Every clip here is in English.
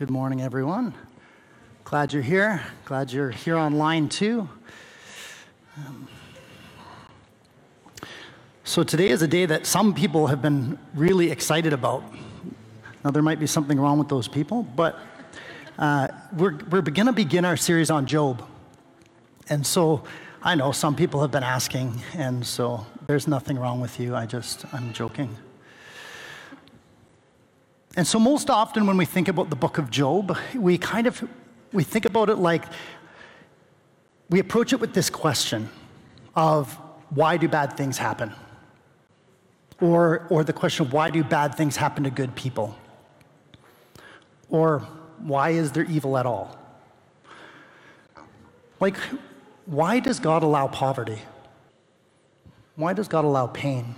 Good morning, everyone. Glad you're here. Glad you're here online too. Um, so, today is a day that some people have been really excited about. Now, there might be something wrong with those people, but uh, we're, we're going to begin our series on Job. And so, I know some people have been asking, and so there's nothing wrong with you. I just, I'm joking. And so most often when we think about the book of Job, we kind of we think about it like we approach it with this question of why do bad things happen? Or, or the question of why do bad things happen to good people? Or why is there evil at all? Like, why does God allow poverty? Why does God allow pain?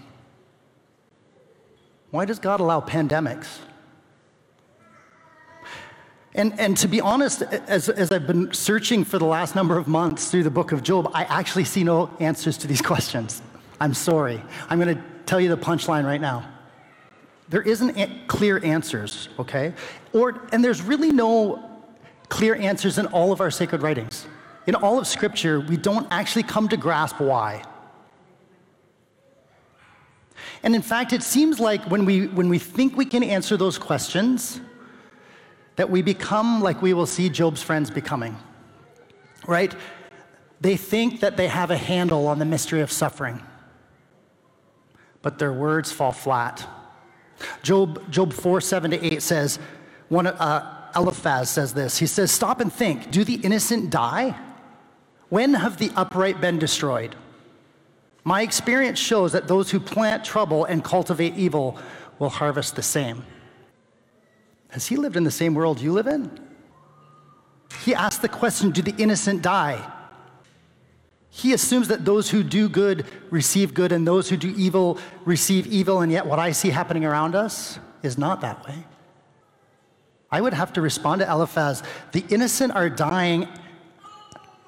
Why does God allow pandemics? And, and to be honest, as, as I've been searching for the last number of months through the book of Job, I actually see no answers to these questions. I'm sorry. I'm going to tell you the punchline right now. There isn't clear answers, okay? Or, and there's really no clear answers in all of our sacred writings. In all of Scripture, we don't actually come to grasp why. And in fact, it seems like when we, when we think we can answer those questions, that we become like we will see Job's friends becoming, right? They think that they have a handle on the mystery of suffering, but their words fall flat. Job, Job 4 7 to 8 says, one, uh, Eliphaz says this. He says, Stop and think. Do the innocent die? When have the upright been destroyed? My experience shows that those who plant trouble and cultivate evil will harvest the same. Has he lived in the same world you live in? He asks the question Do the innocent die? He assumes that those who do good receive good and those who do evil receive evil, and yet what I see happening around us is not that way. I would have to respond to Eliphaz the innocent are dying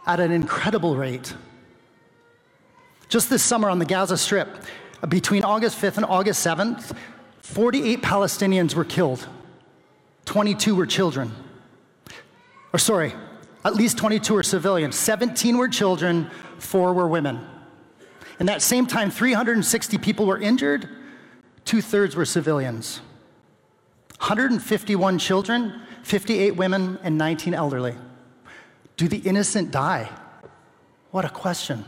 at an incredible rate. Just this summer on the Gaza Strip, between August 5th and August 7th, 48 Palestinians were killed 22 were children. Or, sorry, at least 22 were civilians. 17 were children, four were women. In that same time, 360 people were injured, two thirds were civilians. 151 children, 58 women, and 19 elderly. Do the innocent die? What a question.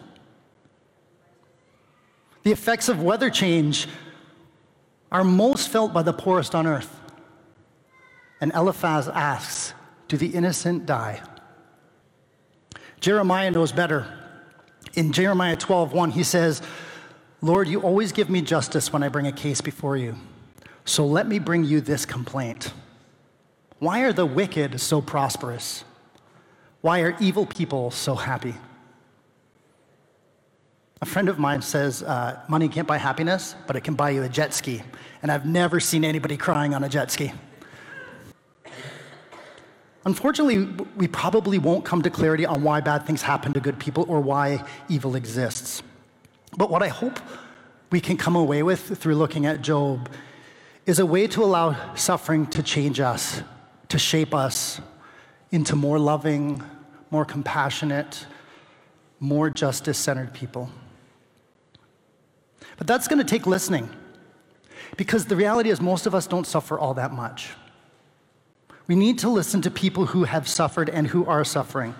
The effects of weather change are most felt by the poorest on earth. And Eliphaz asks, Do the innocent die? Jeremiah knows better. In Jeremiah 12:1, he says, Lord, you always give me justice when I bring a case before you. So let me bring you this complaint. Why are the wicked so prosperous? Why are evil people so happy? A friend of mine says uh, money can't buy happiness, but it can buy you a jet ski. And I've never seen anybody crying on a jet ski. Unfortunately, we probably won't come to clarity on why bad things happen to good people or why evil exists. But what I hope we can come away with through looking at Job is a way to allow suffering to change us, to shape us into more loving, more compassionate, more justice centered people. But that's going to take listening because the reality is most of us don't suffer all that much. We need to listen to people who have suffered and who are suffering.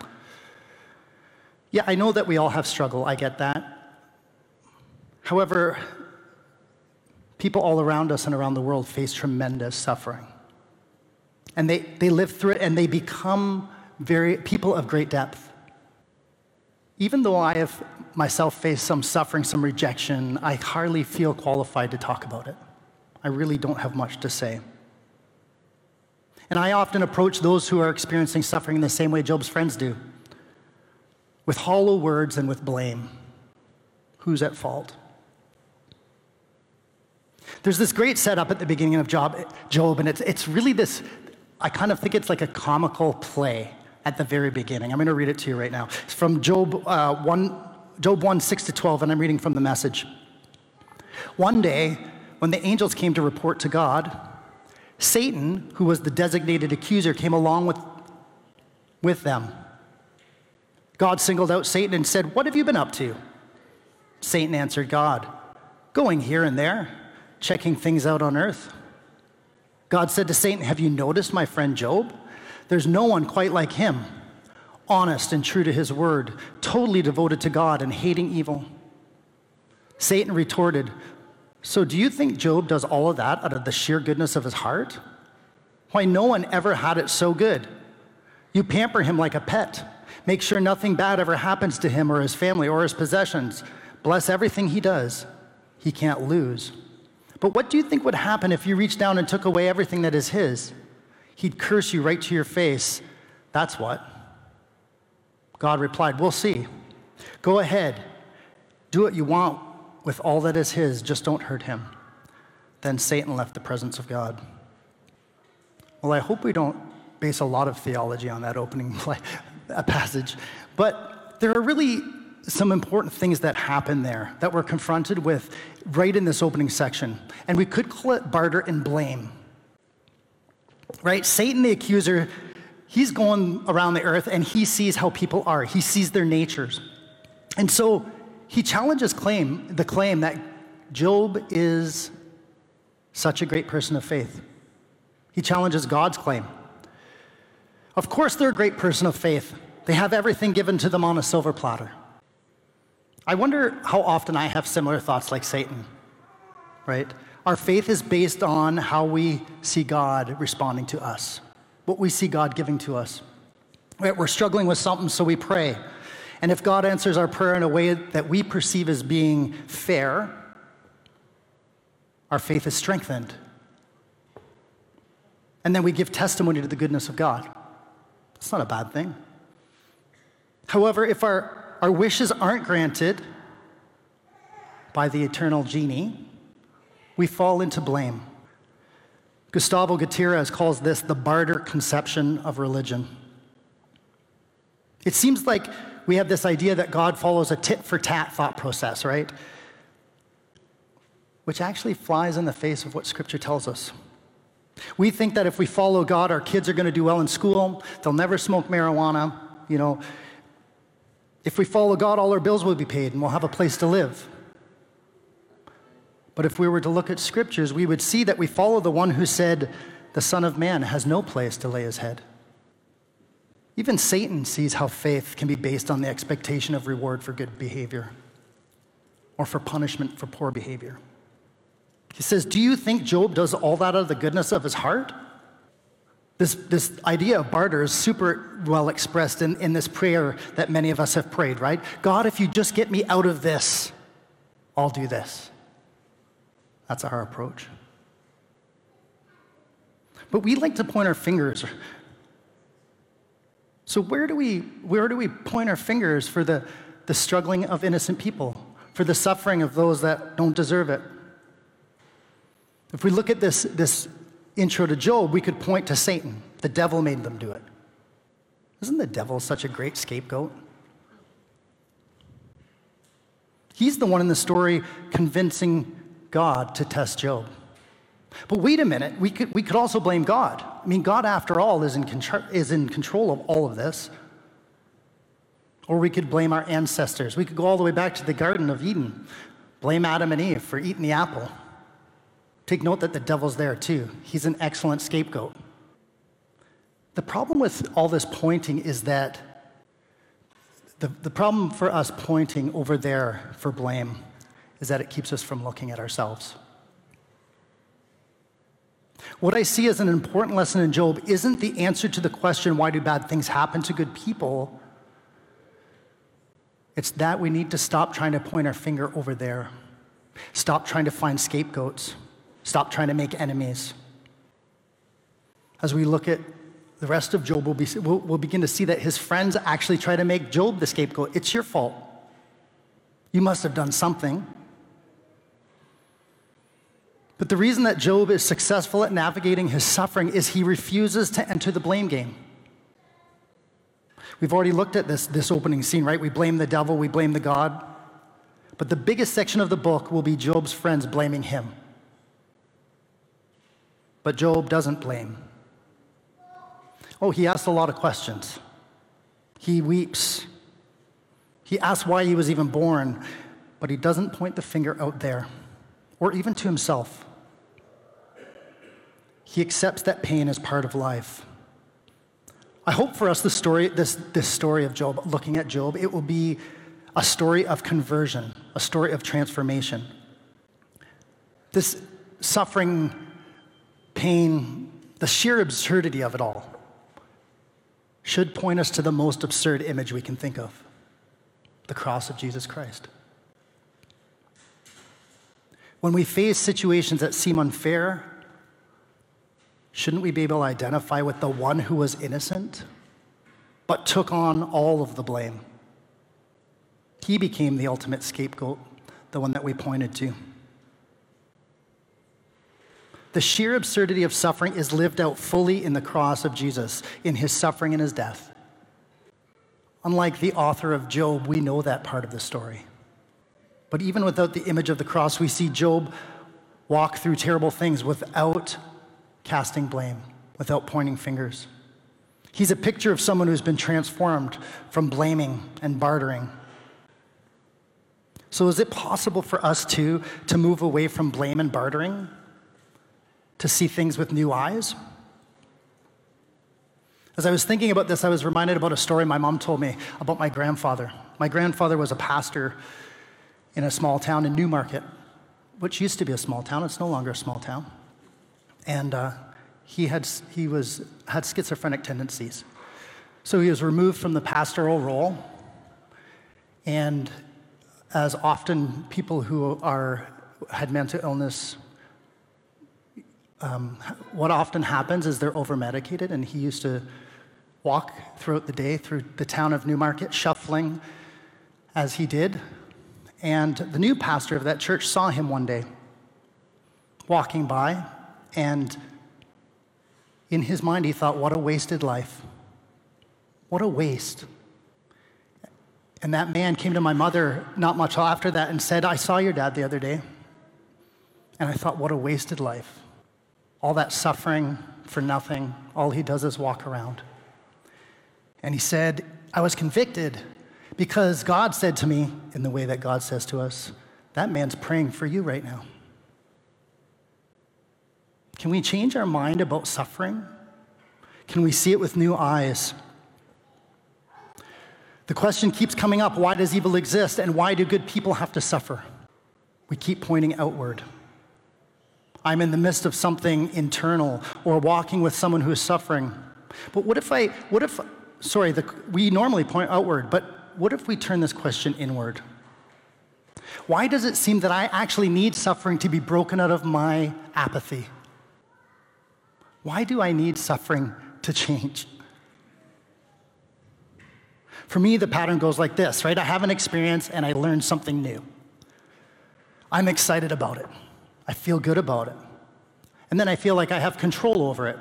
Yeah, I know that we all have struggle, I get that. However, people all around us and around the world face tremendous suffering. And they, they live through it and they become very people of great depth. Even though I have myself faced some suffering, some rejection, I hardly feel qualified to talk about it. I really don't have much to say. And I often approach those who are experiencing suffering in the same way Job's friends do with hollow words and with blame. Who's at fault? There's this great setup at the beginning of Job, Job and it's, it's really this, I kind of think it's like a comical play at the very beginning. I'm going to read it to you right now. It's from Job, uh, 1, Job 1, 6 to 12, and I'm reading from the message. One day, when the angels came to report to God, Satan, who was the designated accuser, came along with, with them. God singled out Satan and said, What have you been up to? Satan answered God, Going here and there, checking things out on earth. God said to Satan, Have you noticed my friend Job? There's no one quite like him, honest and true to his word, totally devoted to God and hating evil. Satan retorted, So do you think Job does all of that out of the sheer goodness of his heart? Why, no one ever had it so good. You pamper him like a pet, make sure nothing bad ever happens to him or his family or his possessions, bless everything he does. He can't lose. But what do you think would happen if you reached down and took away everything that is His? He'd curse you right to your face. That's what. God replied, We'll see. Go ahead. Do what you want with all that is His, just don't hurt Him. Then Satan left the presence of God. Well, I hope we don't base a lot of theology on that opening passage, but there are really some important things that happen there that we're confronted with right in this opening section. And we could call it barter and blame. Right? Satan, the accuser, he's going around the earth and he sees how people are, he sees their natures. And so he challenges claim, the claim that Job is such a great person of faith. He challenges God's claim. Of course, they're a great person of faith. They have everything given to them on a silver platter. I wonder how often I have similar thoughts like Satan, right? Our faith is based on how we see God responding to us, what we see God giving to us. Right? We're struggling with something, so we pray. And if God answers our prayer in a way that we perceive as being fair, our faith is strengthened. And then we give testimony to the goodness of God. It's not a bad thing. However, if our our wishes aren't granted by the eternal genie, we fall into blame. Gustavo Gutierrez calls this the barter conception of religion. It seems like we have this idea that God follows a tit for tat thought process, right? Which actually flies in the face of what Scripture tells us. We think that if we follow God, our kids are going to do well in school, they'll never smoke marijuana, you know, if we follow God, all our bills will be paid and we'll have a place to live. But if we were to look at scriptures, we would see that we follow the one who said, The Son of Man has no place to lay his head. Even Satan sees how faith can be based on the expectation of reward for good behavior or for punishment for poor behavior. He says, Do you think Job does all that out of the goodness of his heart? This, this idea of barter is super well expressed in, in this prayer that many of us have prayed, right? God, if you just get me out of this, I'll do this. That's our approach. But we like to point our fingers. So where do we, where do we point our fingers for the, the struggling of innocent people, for the suffering of those that don't deserve it? If we look at this, this intro to Job, we could point to Satan. The devil made them do it. Isn't the devil such a great scapegoat? He's the one in the story convincing God to test Job. But wait a minute, we could, we could also blame God. I mean, God, after all, is in, control, is in control of all of this. Or we could blame our ancestors. We could go all the way back to the Garden of Eden, blame Adam and Eve for eating the apple. Take note that the devil's there too. He's an excellent scapegoat. The problem with all this pointing is that the, the problem for us pointing over there for blame is that it keeps us from looking at ourselves. What I see as an important lesson in Job isn't the answer to the question, why do bad things happen to good people? It's that we need to stop trying to point our finger over there, stop trying to find scapegoats. Stop trying to make enemies. As we look at the rest of Job, we'll, be, we'll, we'll begin to see that his friends actually try to make Job the scapegoat. It's your fault. You must have done something. But the reason that Job is successful at navigating his suffering is he refuses to enter the blame game. We've already looked at this, this opening scene, right? We blame the devil, we blame the God. But the biggest section of the book will be Job's friends blaming him. But Job doesn't blame. Oh, he asks a lot of questions. He weeps. He asks why he was even born, but he doesn't point the finger out there or even to himself. He accepts that pain as part of life. I hope for us the story, this, this story of Job, looking at Job, it will be a story of conversion, a story of transformation. This suffering, pain, the sheer absurdity of it all should point us to the most absurd image we can think of the cross of Jesus Christ. When we face situations that seem unfair, shouldn't we be able to identify with the one who was innocent but took on all of the blame? He became the ultimate scapegoat, the one that we pointed to. The sheer absurdity of suffering is lived out fully in the cross of Jesus, in his suffering and his death. Unlike the author of Job, we know that part of the story. But even without the image of the cross, we see Job walk through terrible things without casting blame, without pointing fingers. He's a picture of someone who's been transformed from blaming and bartering. So, is it possible for us too to move away from blame and bartering, to see things with new eyes? As I was thinking about this, I was reminded about a story my mom told me about my grandfather. My grandfather was a pastor in a small town in Newmarket, which used to be a small town. It's no longer a small town. And uh, he, had, he was, had schizophrenic tendencies. So he was removed from the pastoral role. And as often people who are, had mental illness, um, what often happens is they're over medicated, and he used to walk throughout the day through the town of Newmarket, shuffling as he did. And the new pastor of that church saw him one day walking by, and in his mind, he thought, What a wasted life. What a waste. And that man came to my mother not much after that and said, I saw your dad the other day. And I thought, What a wasted life. All that suffering for nothing. All he does is walk around. And he said, I was convicted because God said to me, in the way that God says to us, that man's praying for you right now. Can we change our mind about suffering? Can we see it with new eyes? The question keeps coming up why does evil exist and why do good people have to suffer? We keep pointing outward. I'm in the midst of something internal or walking with someone who is suffering. But what if I, what if, sorry, the, we normally point outward, but what if we turn this question inward? Why does it seem that I actually need suffering to be broken out of my apathy? Why do I need suffering to change? For me, the pattern goes like this, right? I have an experience and I learn something new. I'm excited about it. I feel good about it. And then I feel like I have control over it.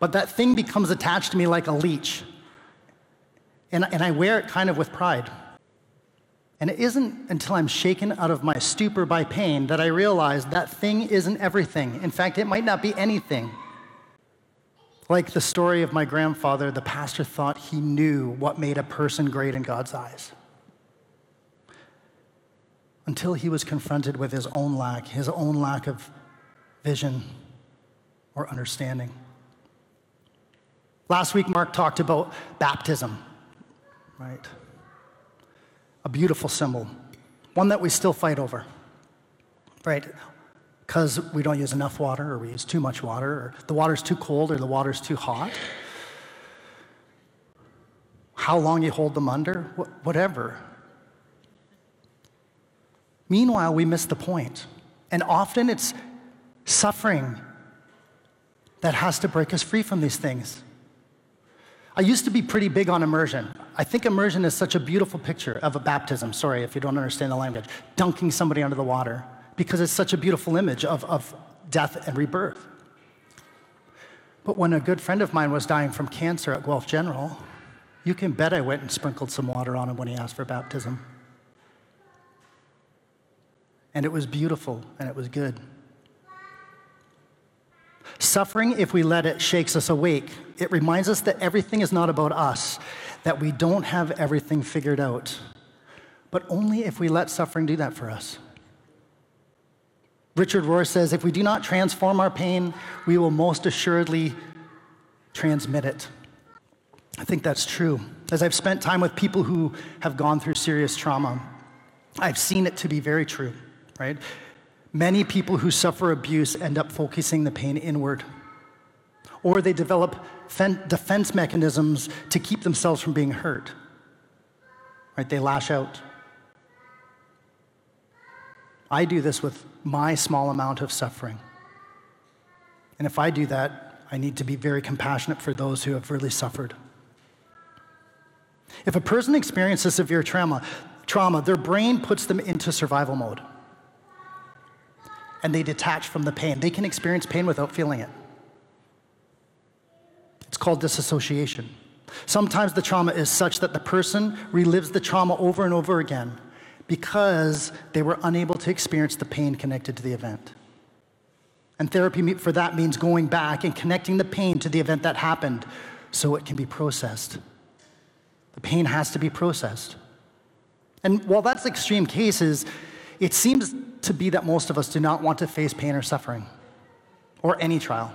But that thing becomes attached to me like a leech. And, and I wear it kind of with pride. And it isn't until I'm shaken out of my stupor by pain that I realize that thing isn't everything. In fact, it might not be anything. Like the story of my grandfather, the pastor thought he knew what made a person great in God's eyes. Until he was confronted with his own lack, his own lack of vision or understanding. Last week, Mark talked about baptism right? A beautiful symbol, one that we still fight over, right? Because we don't use enough water, or we use too much water, or the water's too cold, or the water's too hot. How long you hold them under, whatever. Meanwhile, we miss the point. And often it's suffering that has to break us free from these things. I used to be pretty big on immersion. I think immersion is such a beautiful picture of a baptism. Sorry if you don't understand the language. Dunking somebody under the water, because it's such a beautiful image of, of death and rebirth. But when a good friend of mine was dying from cancer at Guelph General, you can bet I went and sprinkled some water on him when he asked for baptism. And it was beautiful and it was good. Suffering, if we let it, shakes us awake. It reminds us that everything is not about us, that we don't have everything figured out. But only if we let suffering do that for us. Richard Rohr says if we do not transform our pain, we will most assuredly transmit it. I think that's true. As I've spent time with people who have gone through serious trauma, I've seen it to be very true, right? Many people who suffer abuse end up focusing the pain inward, or they develop defense mechanisms to keep themselves from being hurt. Right? They lash out. I do this with my small amount of suffering. And if I do that, I need to be very compassionate for those who have really suffered. If a person experiences severe trauma, trauma, their brain puts them into survival mode. And they detach from the pain. They can experience pain without feeling it. It's called disassociation. Sometimes the trauma is such that the person relives the trauma over and over again because they were unable to experience the pain connected to the event. And therapy for that means going back and connecting the pain to the event that happened so it can be processed. The pain has to be processed. And while that's extreme cases, it seems to be that most of us do not want to face pain or suffering or any trial.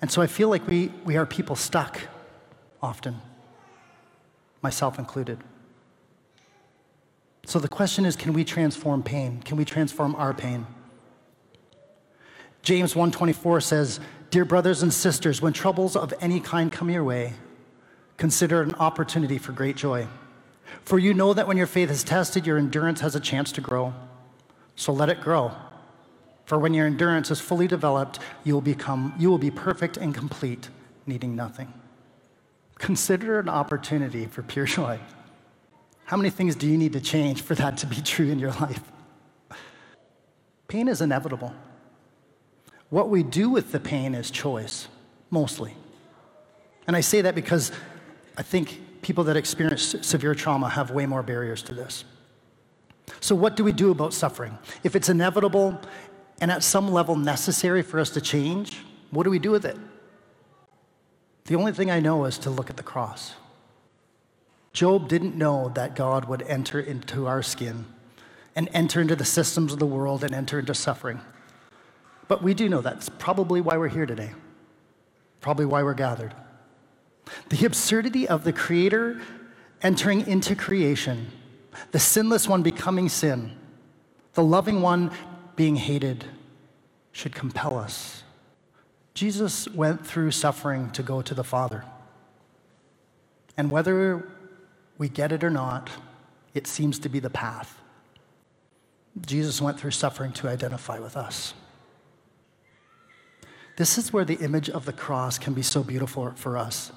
And so I feel like we, we are people stuck often, myself included. So the question is can we transform pain? Can we transform our pain? James 1:24 says, "Dear brothers and sisters, when troubles of any kind come your way, consider it an opportunity for great joy. For you know that when your faith is tested, your endurance has a chance to grow. So let it grow. For when your endurance is fully developed, you will become you will be perfect and complete, needing nothing." Consider it an opportunity for pure joy. How many things do you need to change for that to be true in your life? Pain is inevitable. What we do with the pain is choice, mostly. And I say that because I think people that experience severe trauma have way more barriers to this. So, what do we do about suffering? If it's inevitable and at some level necessary for us to change, what do we do with it? The only thing I know is to look at the cross. Job didn't know that God would enter into our skin and enter into the systems of the world and enter into suffering. But we do know that's probably why we're here today, probably why we're gathered. The absurdity of the Creator entering into creation, the sinless one becoming sin, the loving one being hated, should compel us. Jesus went through suffering to go to the Father. And whether we get it or not, it seems to be the path. Jesus went through suffering to identify with us. This is where the image of the cross can be so beautiful for us.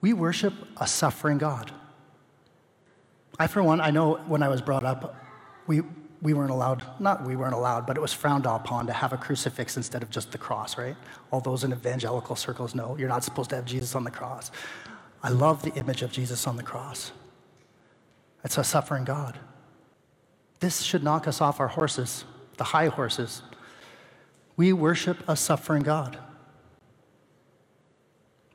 We worship a suffering God. I, for one, I know when I was brought up, we, we weren't allowed, not we weren't allowed, but it was frowned upon to have a crucifix instead of just the cross, right? All those in evangelical circles know you're not supposed to have Jesus on the cross. I love the image of Jesus on the cross. It's a suffering God. This should knock us off our horses, the high horses. We worship a suffering God.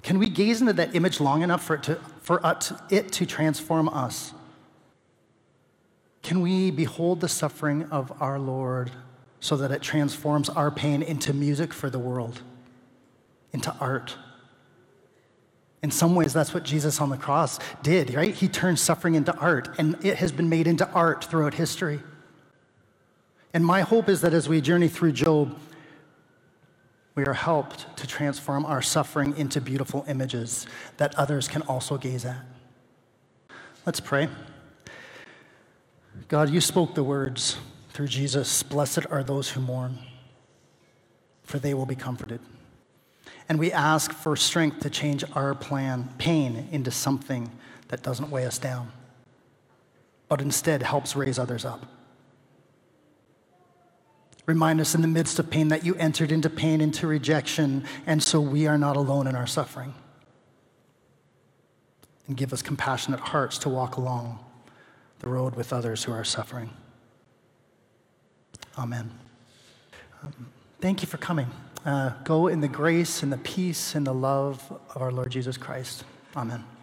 Can we gaze into that image long enough for it to, for it to transform us? Can we behold the suffering of our Lord so that it transforms our pain into music for the world, into art? In some ways, that's what Jesus on the cross did, right? He turned suffering into art, and it has been made into art throughout history. And my hope is that as we journey through Job, we are helped to transform our suffering into beautiful images that others can also gaze at. Let's pray. God, you spoke the words through Jesus Blessed are those who mourn, for they will be comforted. And we ask for strength to change our plan, pain, into something that doesn't weigh us down, but instead helps raise others up. Remind us in the midst of pain that you entered into pain, into rejection, and so we are not alone in our suffering. And give us compassionate hearts to walk along the road with others who are suffering. Amen. Um, thank you for coming. Uh, go in the grace and the peace and the love of our Lord Jesus Christ. Amen.